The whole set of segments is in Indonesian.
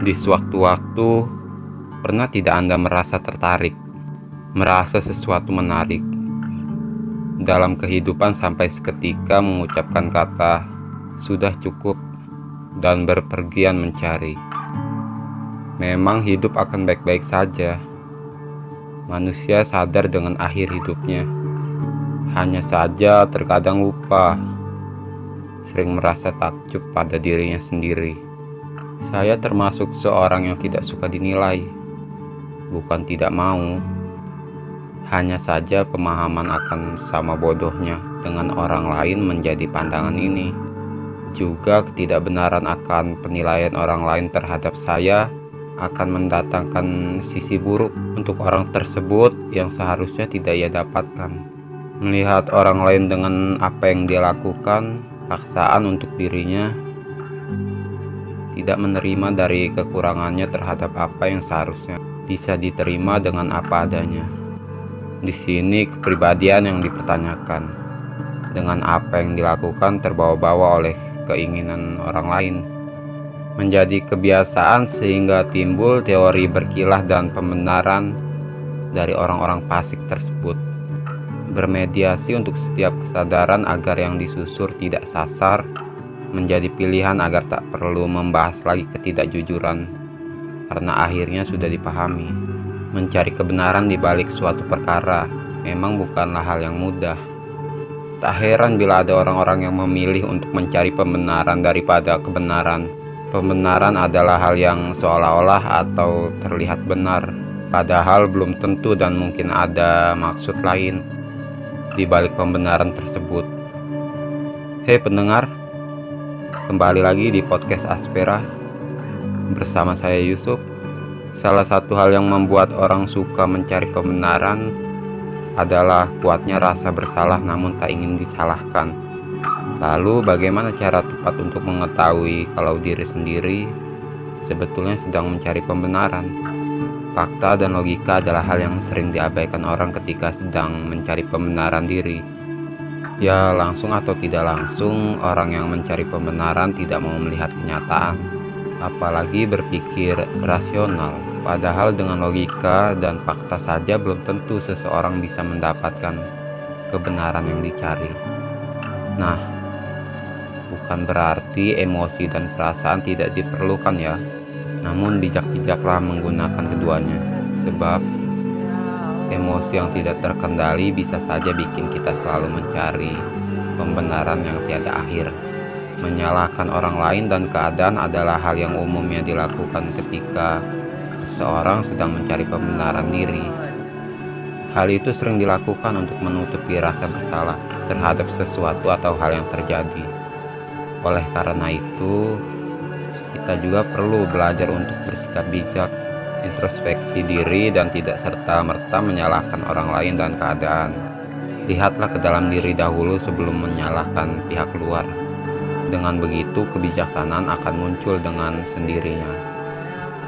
Di sewaktu-waktu, pernah tidak Anda merasa tertarik, merasa sesuatu menarik dalam kehidupan sampai seketika mengucapkan kata "sudah cukup" dan berpergian mencari. Memang hidup akan baik-baik saja. Manusia sadar dengan akhir hidupnya. Hanya saja terkadang lupa, sering merasa takjub pada dirinya sendiri. Saya termasuk seorang yang tidak suka dinilai, bukan tidak mau. Hanya saja pemahaman akan sama bodohnya dengan orang lain menjadi pandangan ini. Juga ketidakbenaran akan penilaian orang lain terhadap saya akan mendatangkan sisi buruk untuk orang tersebut yang seharusnya tidak ia dapatkan. Melihat orang lain dengan apa yang dia lakukan, paksaan untuk dirinya tidak menerima dari kekurangannya terhadap apa yang seharusnya bisa diterima dengan apa adanya. Di sini kepribadian yang dipertanyakan dengan apa yang dilakukan terbawa-bawa oleh keinginan orang lain. Menjadi kebiasaan sehingga timbul teori berkilah dan pembenaran dari orang-orang fasik tersebut. Bermediasi untuk setiap kesadaran agar yang disusur tidak sasar menjadi pilihan agar tak perlu membahas lagi ketidakjujuran karena akhirnya sudah dipahami. Mencari kebenaran di balik suatu perkara memang bukanlah hal yang mudah. Tak heran bila ada orang-orang yang memilih untuk mencari pembenaran daripada kebenaran. Pembenaran adalah hal yang seolah-olah atau terlihat benar, padahal belum tentu dan mungkin ada maksud lain di balik pembenaran tersebut. Hei pendengar, Kembali lagi di podcast Aspera bersama saya Yusuf. Salah satu hal yang membuat orang suka mencari pembenaran adalah kuatnya rasa bersalah namun tak ingin disalahkan. Lalu bagaimana cara tepat untuk mengetahui kalau diri sendiri sebetulnya sedang mencari pembenaran? Fakta dan logika adalah hal yang sering diabaikan orang ketika sedang mencari pembenaran diri Ya, langsung atau tidak langsung, orang yang mencari pembenaran tidak mau melihat kenyataan, apalagi berpikir rasional. Padahal dengan logika dan fakta saja belum tentu seseorang bisa mendapatkan kebenaran yang dicari. Nah, bukan berarti emosi dan perasaan tidak diperlukan ya. Namun bijak-bijaklah menggunakan keduanya. Sebab Emosi yang tidak terkendali bisa saja bikin kita selalu mencari pembenaran yang tiada akhir. Menyalahkan orang lain dan keadaan adalah hal yang umumnya dilakukan ketika seseorang sedang mencari pembenaran diri. Hal itu sering dilakukan untuk menutupi rasa bersalah terhadap sesuatu atau hal yang terjadi. Oleh karena itu, kita juga perlu belajar untuk bersikap bijak introspeksi diri dan tidak serta-merta menyalahkan orang lain dan keadaan. Lihatlah ke dalam diri dahulu sebelum menyalahkan pihak luar. Dengan begitu, kebijaksanaan akan muncul dengan sendirinya,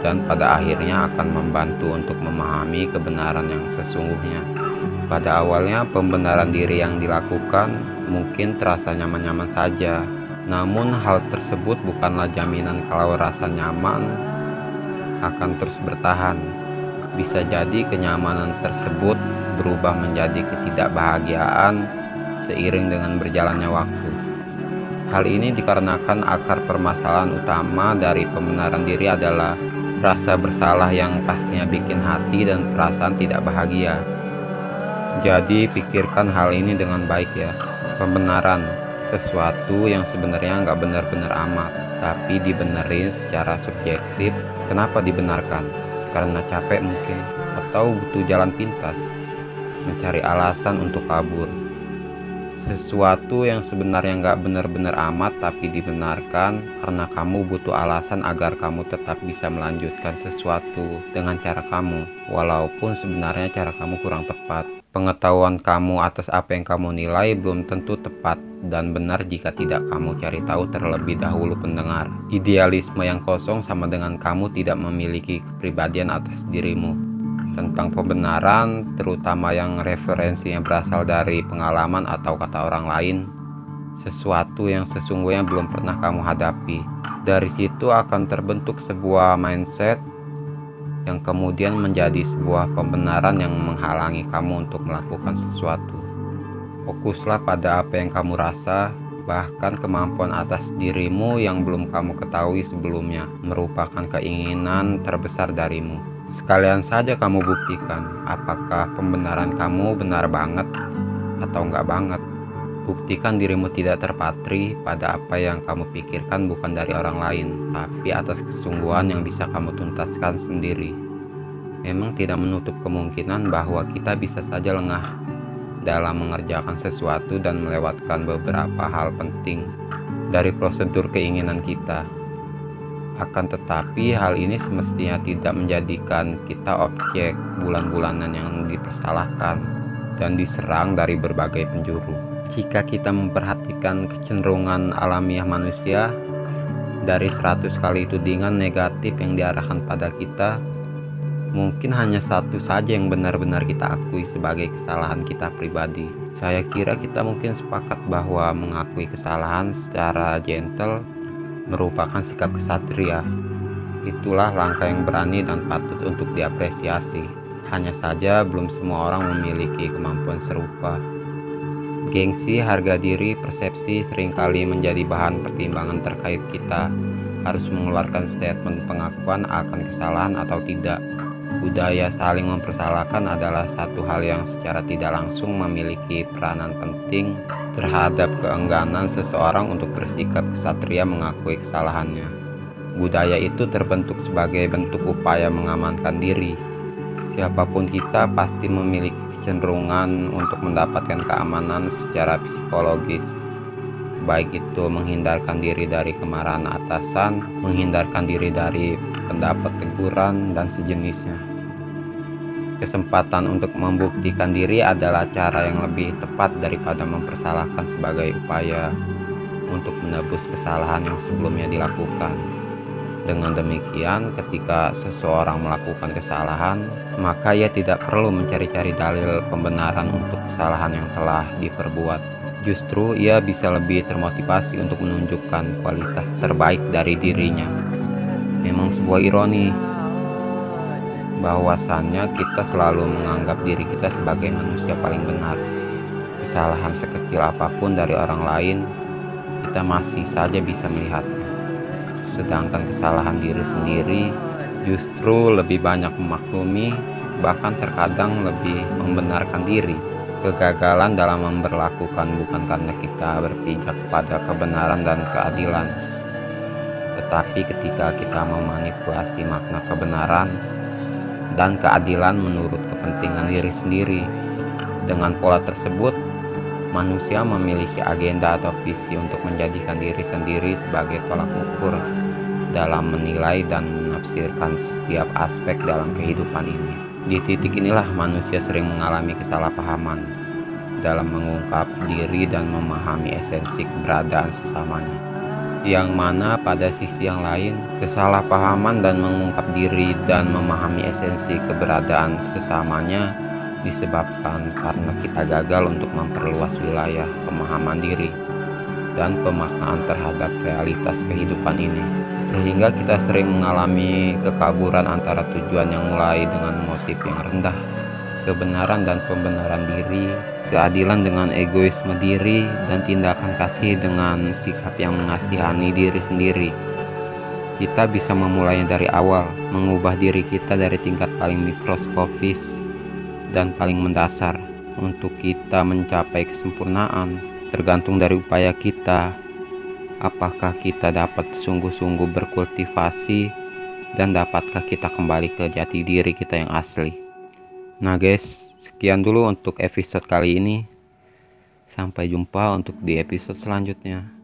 dan pada akhirnya akan membantu untuk memahami kebenaran yang sesungguhnya. Pada awalnya, pembenaran diri yang dilakukan mungkin terasa nyaman-nyaman saja, namun hal tersebut bukanlah jaminan kalau rasa nyaman akan terus bertahan. Bisa jadi kenyamanan tersebut berubah menjadi ketidakbahagiaan seiring dengan berjalannya waktu. Hal ini dikarenakan akar permasalahan utama dari pembenaran diri adalah rasa bersalah yang pastinya bikin hati dan perasaan tidak bahagia. Jadi pikirkan hal ini dengan baik ya. Pembenaran sesuatu yang sebenarnya nggak benar-benar amat, tapi dibenerin secara subjektif Kenapa dibenarkan? Karena capek mungkin, atau butuh jalan pintas, mencari alasan untuk kabur. Sesuatu yang sebenarnya nggak benar-benar amat tapi dibenarkan karena kamu butuh alasan agar kamu tetap bisa melanjutkan sesuatu dengan cara kamu, walaupun sebenarnya cara kamu kurang tepat. Pengetahuan kamu atas apa yang kamu nilai belum tentu tepat dan benar jika tidak kamu cari tahu terlebih dahulu pendengar. Idealisme yang kosong sama dengan kamu tidak memiliki kepribadian atas dirimu. Tentang pembenaran, terutama yang referensinya berasal dari pengalaman atau kata orang lain, sesuatu yang sesungguhnya belum pernah kamu hadapi. Dari situ akan terbentuk sebuah mindset yang kemudian menjadi sebuah pembenaran yang menghalangi kamu untuk melakukan sesuatu. Fokuslah pada apa yang kamu rasa, bahkan kemampuan atas dirimu yang belum kamu ketahui sebelumnya merupakan keinginan terbesar darimu. Sekalian saja kamu buktikan apakah pembenaran kamu benar banget atau enggak banget. Buktikan dirimu tidak terpatri pada apa yang kamu pikirkan bukan dari orang lain, tapi atas kesungguhan yang bisa kamu tuntaskan sendiri. Memang tidak menutup kemungkinan bahwa kita bisa saja lengah dalam mengerjakan sesuatu dan melewatkan beberapa hal penting dari prosedur keinginan kita. Akan tetapi hal ini semestinya tidak menjadikan kita objek bulan-bulanan yang dipersalahkan dan diserang dari berbagai penjuru. Jika kita memperhatikan kecenderungan alamiah manusia, dari 100 kali tudingan negatif yang diarahkan pada kita, mungkin hanya satu saja yang benar-benar kita akui sebagai kesalahan kita pribadi. Saya kira kita mungkin sepakat bahwa mengakui kesalahan secara gentle merupakan sikap kesatria. Itulah langkah yang berani dan patut untuk diapresiasi. Hanya saja belum semua orang memiliki kemampuan serupa. Gengsi, harga diri, persepsi sering kali menjadi bahan pertimbangan terkait kita harus mengeluarkan statement pengakuan akan kesalahan atau tidak. Budaya saling mempersalahkan adalah satu hal yang secara tidak langsung memiliki peranan penting terhadap keengganan seseorang untuk bersikap kesatria mengakui kesalahannya. Budaya itu terbentuk sebagai bentuk upaya mengamankan diri. Siapa pun kita pasti memiliki kecenderungan untuk mendapatkan keamanan secara psikologis baik itu menghindarkan diri dari kemarahan atasan, menghindarkan diri dari pendapat teguran, dan sejenisnya. Kesempatan untuk membuktikan diri adalah cara yang lebih tepat daripada mempersalahkan sebagai upaya untuk menebus kesalahan yang sebelumnya dilakukan. Dengan demikian, ketika seseorang melakukan kesalahan, maka ia tidak perlu mencari-cari dalil pembenaran untuk kesalahan yang telah diperbuat. Justru ia bisa lebih termotivasi untuk menunjukkan kualitas terbaik dari dirinya. Memang sebuah ironi bahwasannya kita selalu menganggap diri kita sebagai manusia paling benar. Kesalahan sekecil apa pun dari orang lain, kita masih saja bisa melihatnya sedangkan kesalahan diri sendiri justru lebih banyak memaklumi, bahkan terkadang lebih membenarkan diri. Kegagalan dalam memperlakukan bukan karena kita berpijak pada kebenaran dan keadilan, tetapi ketika kita memanipulasi makna kebenaran dan keadilan menurut kepentingan diri sendiri. Dengan pola tersebut, manusia memiliki agenda atau visi untuk menjadikan diri sendiri sebagai tolak ukur dalam menilai dan menafsirkan setiap aspek dalam kehidupan ini. Di titik inilah manusia sering mengalami kesalahpahaman dalam mengungkap diri dan memahami esensi keberadaan sesamanya. Yang mana pada sisi yang lain, kesalahpahaman dan mengungkap diri dan memahami esensi keberadaan sesamanya disebabkan karena kita gagal untuk memperluas wilayah pemahaman diri dan pemaknaan terhadap realitas kehidupan ini. Sehingga kita sering mengalami kekaburan antara tujuan yang mulai dengan motif yang rendah kebenaran dan pembenaran diri keadilan dengan egoisme diri dan tindakan kasih dengan sikap yang mengasihani diri sendiri. Kita bisa memulainya dari awal mengubah diri kita dari tingkat paling mikroskopis dan paling mendasar untuk kita mencapai kesempurnaan tergantung dari upaya kita. Apakah kita dapat sungguh-sungguh berkultivasi dan dapatkah kita kembali ke jati diri kita yang asli? Nah guys sekian dulu untuk episode kali ini. Sampai jumpa untuk di episode selanjutnya